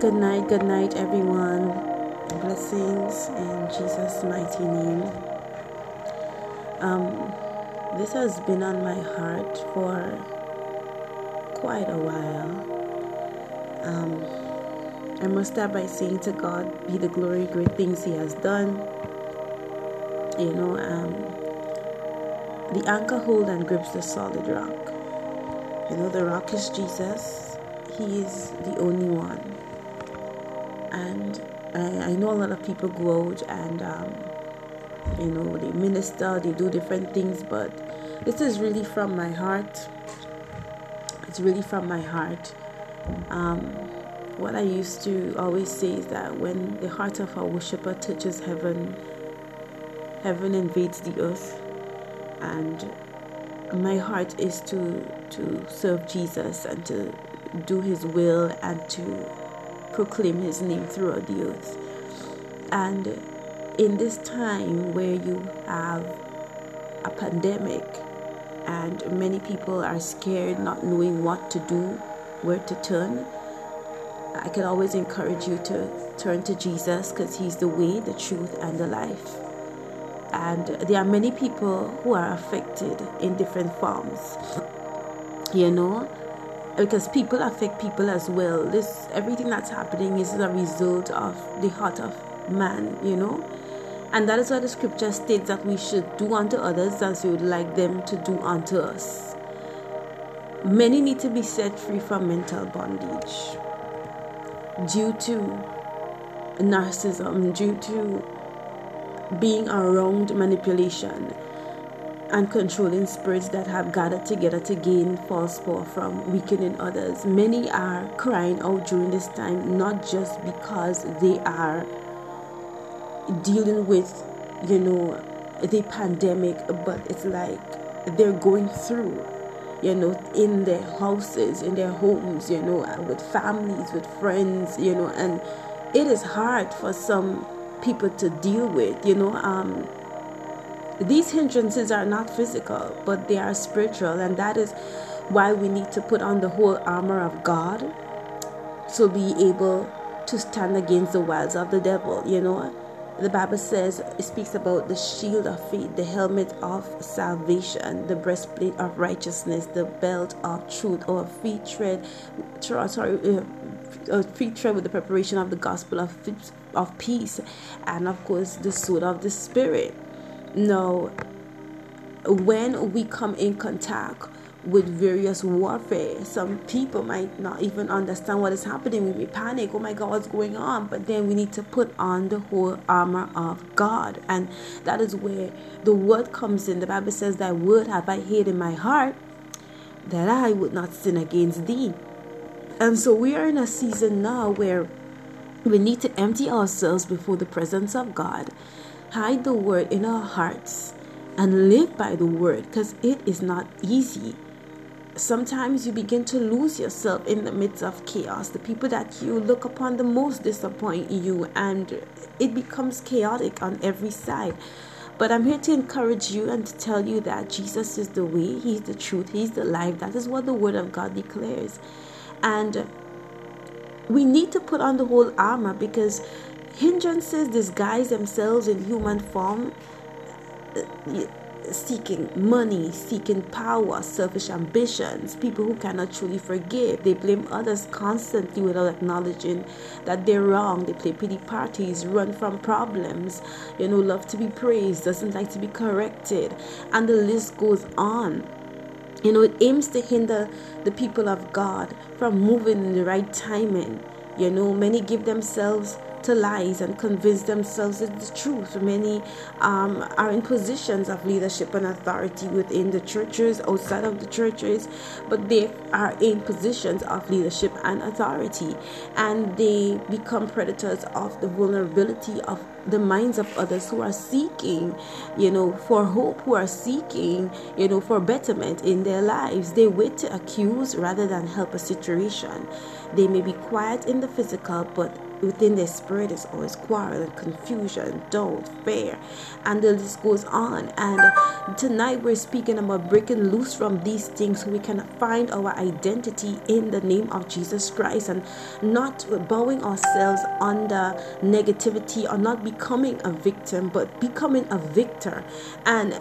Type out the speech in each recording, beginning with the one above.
Good night, good night, everyone. Blessings in Jesus' mighty name. Um, this has been on my heart for quite a while. Um, I must start by saying to God be the glory, great things He has done. You know, um, the anchor hold and grips the solid rock. You know, the rock is Jesus. He is the only one. And I, I know a lot of people go out and, um, you know, they minister, they do different things, but this is really from my heart. It's really from my heart. Um, what I used to always say is that when the heart of a worshiper touches heaven, heaven invades the earth. And my heart is to to serve Jesus and to do his will and to proclaim his name throughout the earth. And in this time where you have a pandemic and many people are scared, not knowing what to do, where to turn, I can always encourage you to turn to Jesus because he's the way, the truth, and the life and there are many people who are affected in different forms you know because people affect people as well. This everything that's happening is a result of the heart of man you know? And that is why the scripture states that we should do unto others as we would like them to do unto us. Many need to be set free from mental bondage due to narcissism due to being around manipulation and controlling spirits that have gathered together to gain false power from weakening others. Many are crying out during this time, not just because they are dealing with, you know, the pandemic, but it's like they're going through, you know, in their houses, in their homes, you know, with families, with friends, you know, and it is hard for some people to deal with. You know, um, these hindrances are not physical, but they are spiritual, and that is why we need to put on the whole armor of God to be able to stand against the wiles of the devil. You know, the Bible says it speaks about the shield of faith, the helmet of salvation, the breastplate of righteousness, the belt of truth, or feet tread, sorry, uh, feet tread with the preparation of the gospel of of peace, and of course the sword of the spirit. Now, when we come in contact with various warfare. Some people might not even understand what is happening. We may panic, oh my God, what's going on? But then we need to put on the whole armor of God. And that is where the word comes in. The Bible says, Thy word have I hid in my heart that I would not sin against thee. And so we are in a season now where we need to empty ourselves before the presence of God, hide the word in our hearts, and live by the word because it is not easy. Sometimes you begin to lose yourself in the midst of chaos. The people that you look upon the most disappoint you, and it becomes chaotic on every side. But I'm here to encourage you and to tell you that Jesus is the way, He's the truth, He's the life. That is what the Word of God declares. And we need to put on the whole armor because hindrances disguise themselves in human form uh, seeking money, seeking power, selfish ambitions, people who cannot truly forgive. They blame others constantly without acknowledging that they're wrong. They play pity parties, run from problems, you know, love to be praised, doesn't like to be corrected, and the list goes on. You know, it aims to hinder the people of God from moving in the right timing. You know, many give themselves to lies and convince themselves it's the truth. Many um, are in positions of leadership and authority within the churches, outside of the churches, but they are in positions of leadership and authority, and they become predators of the vulnerability of the minds of others who are seeking, you know, for hope, who are seeking, you know, for betterment in their lives. They wait to accuse rather than help a situation. They may be quiet in the physical, but within their spirit is always quarrel and confusion, doubt, fear, and the list goes on. And tonight we're speaking about breaking loose from these things so we can find our identity in the name of Jesus Christ and not bowing ourselves under negativity or not becoming a victim, but becoming a victor. And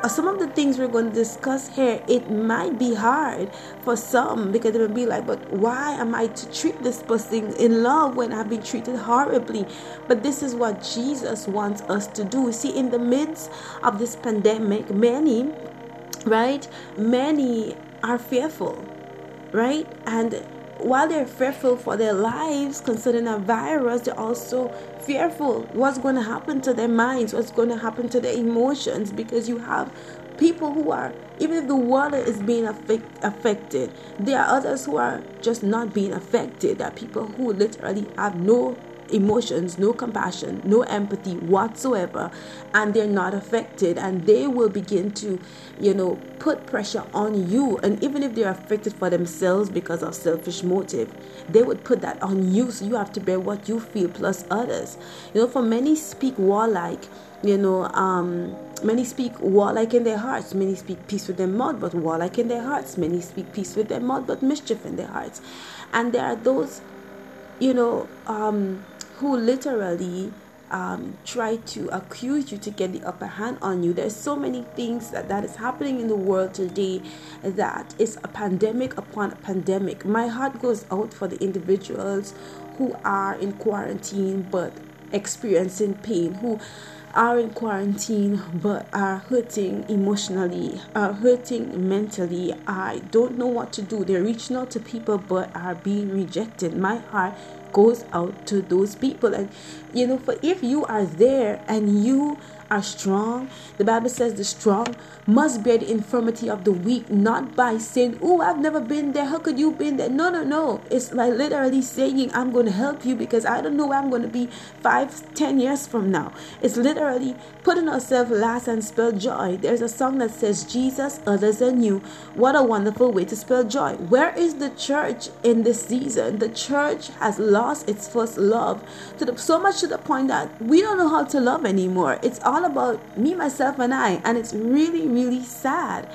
Uh, some of the things we're going to discuss here, it might be hard for some because they will be like, but why am I to treat this person in love when I've been treated horribly? But this is what Jesus wants us to do. See, in the midst of this pandemic, many, right, many are fearful, right? And while they're fearful for their lives concerning a virus, they're also fearful what's going to happen to their minds, what's going to happen to their emotions, because you have people who are, even if the water is being affect, affected, there are others who are just not being affected. There are people who literally have no emotions, no compassion, no empathy whatsoever, and they're not affected, and they will begin to, you know, put pressure on you. And even if they're affected for themselves because of selfish motive, they would put that on you. So you have to bear what you feel plus others. You know, for many speak warlike, you know, um, many speak warlike in their hearts, many speak peace with their mouth, but warlike in their hearts, many speak peace with their mouth, but mischief in their hearts. And there are those, you know, um, who literally um, try to accuse you to get the upper hand on you. There's so many things that, that is happening in the world today that is a pandemic upon a pandemic. My heart goes out for the individuals who are in quarantine but experiencing pain, who are in quarantine but are hurting emotionally, are hurting mentally. I don't know what to do. They're reaching out to people but are being rejected. My heart goes out to those people. And you know for if you are there and you are strong. The bible says the strong must bear the infirmity of the weak not by saying oh i've never been there. How could you been there? No no no. It's like literally saying i'm going to help you because i don't know where i'm going to be five ten years from now. It's literally putting ourselves last and spell joy. There's a song that says jesus others than you. What a wonderful way to spell joy. Where is the church in this season? The church has lost its first love to the, so much to the point that we don't know how to love anymore. It's all about me myself and i and it's really really sad.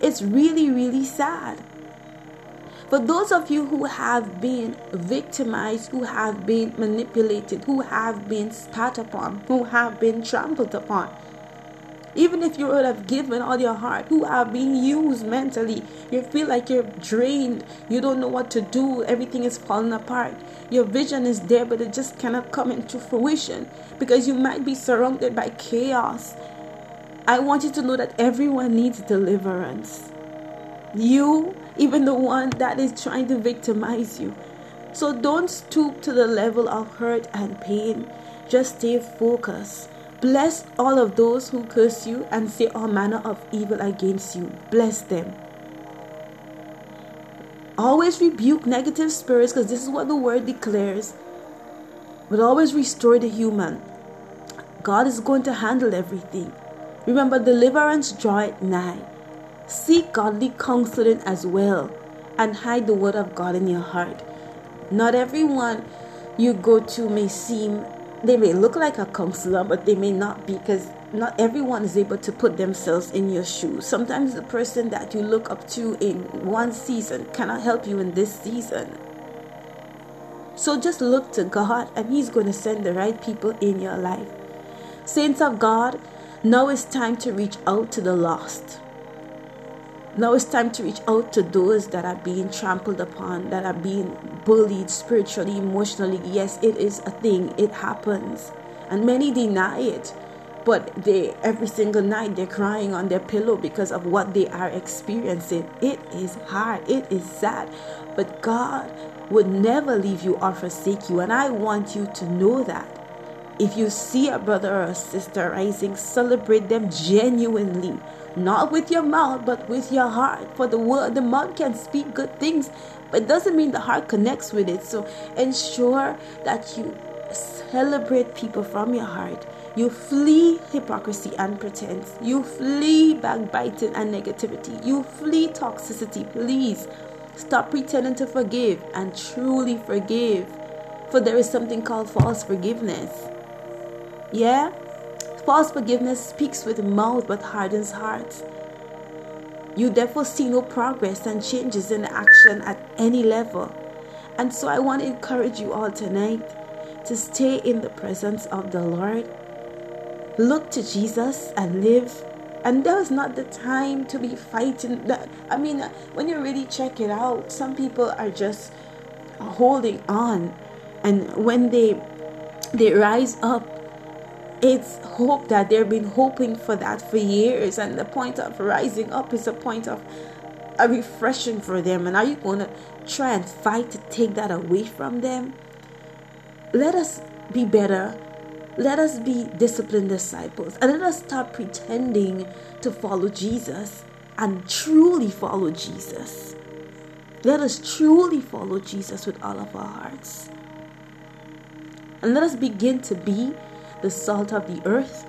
It's really really sad. For those of you who have been victimized, who have been manipulated, who have been spat upon, who have been trampled upon, even if you would have given all your heart, who are being used mentally, you feel like you're drained, you don't know what to do, everything is falling apart. Your vision is there, but it just cannot come into fruition because you might be surrounded by chaos. I want you to know that everyone needs deliverance. You, even the one that is trying to victimize you. So don't stoop to the level of hurt and pain. Just stay focused. Bless all of those who curse you and say all manner of evil against you. Bless them. Always rebuke negative spirits because this is what the word declares. But always restore the human. God is going to handle everything. Remember, deliverance draweth nigh. Seek godly counseling as well and hide the word of God in your heart. Not everyone you go to may seem they may look like a counselor, but they may not be because not everyone is able to put themselves in your shoes. Sometimes the person that you look up to in one season cannot help you in this season. So just look to God and He's going to send the right people in your life. Saints of God, now it's time to reach out to the lost. Now it's time to reach out to those that are being trampled upon, that are being bullied spiritually, emotionally. Yes, it is a thing, it happens. And many deny it. But they every single night they're crying on their pillow because of what they are experiencing. It is hard, it is sad. But God would never leave you or forsake you. And I want you to know that. If you see a brother or a sister rising, celebrate them genuinely not with your mouth but with your heart. For the word the mouth can speak good things but it doesn't mean the heart connects with it. So ensure that you celebrate people from your heart. You flee hypocrisy and pretense. You flee backbiting and negativity. You flee toxicity. Please stop pretending to forgive and truly forgive. For there is something called false forgiveness. Yeah? False forgiveness speaks with mouth but hardens hearts. You therefore see no progress and changes in action at any level. And so I want to encourage you all tonight to stay in the presence of the Lord. Look to Jesus and live. And that was not the time to be fighting. That I mean, when you really check it out, some people are just holding on, and when they they rise up, it's hope that they've been hoping for that for years. And the point of rising up is a point of a refreshing for them. And are you going to try and fight to take that away from them? Let us be better. Let us be disciplined disciples. And let us stop pretending to follow Jesus and truly follow Jesus. Let us truly follow Jesus with all of our hearts. And let us begin to be the salt of the earth.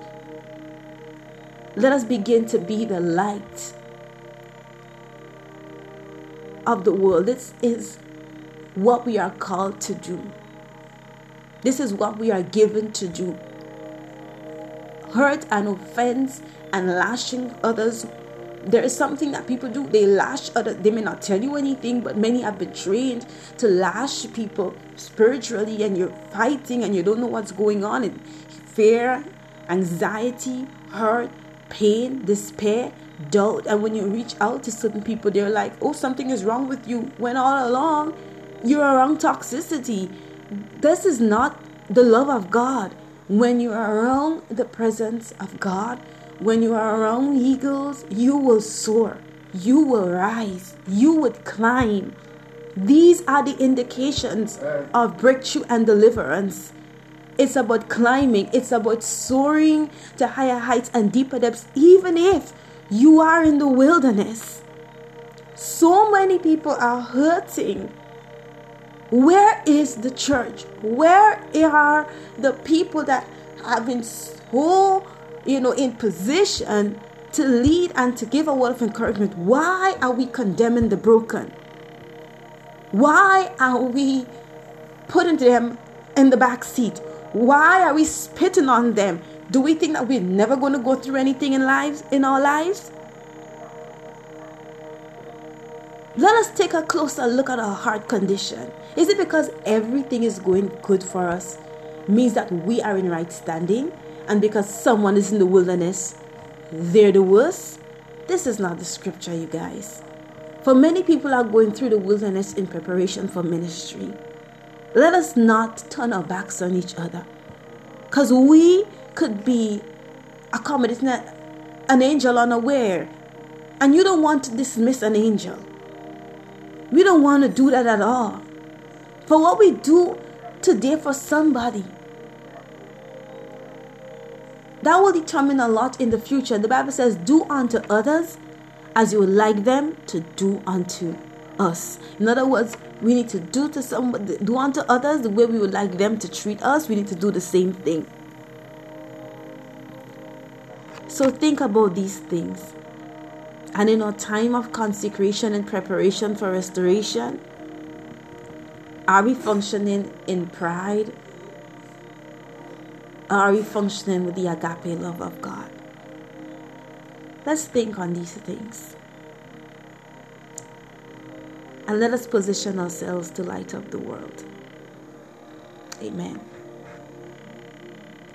Let us begin to be the light of the world. This is what we are called to do. This is what we are given to do. Hurt and offense and lashing others. There is something that people do. They lash others. They may not tell you anything, but many have been trained to lash people spiritually, and you're fighting and you don't know what's going on. And fear, anxiety, hurt, pain, despair, doubt. And when you reach out to certain people, they're like, oh, something is wrong with you. When all along, you're around toxicity. This is not the love of God. When you are around the presence of God, when you are around eagles, you will soar, you will rise, you would climb. These are the indications of breakthrough and deliverance. It's about climbing, it's about soaring to higher heights and deeper depths, even if you are in the wilderness. So many people are hurting. Where is the church? Where are the people that have been so, you know, in position to lead and to give a word of encouragement? Why are we condemning the broken? Why are we putting them in the back seat? Why are we spitting on them? Do we think that we're never going to go through anything in lives in our lives? Let us take a closer look at our heart condition. Is it because everything is going good for us means that we are in right standing and because someone is in the wilderness, they're the worst? This is not the scripture, you guys. For many people are going through the wilderness in preparation for ministry. Let us not turn our backs on each other. Because we could be accommodating an angel unaware. And you don't want to dismiss an angel. We don't want to do that at all. For what we do today for somebody, that will determine a lot in the future. The Bible says, Do unto others as you would like them to do unto us. In other words, we need to do to somebody, do unto others the way we would like them to treat us. We need to do the same thing. So think about these things. And in our time of consecration and preparation for restoration, are we functioning in pride? Are we functioning with the agape love of God? Let's think on these things. And let us position ourselves to light up the world. Amen.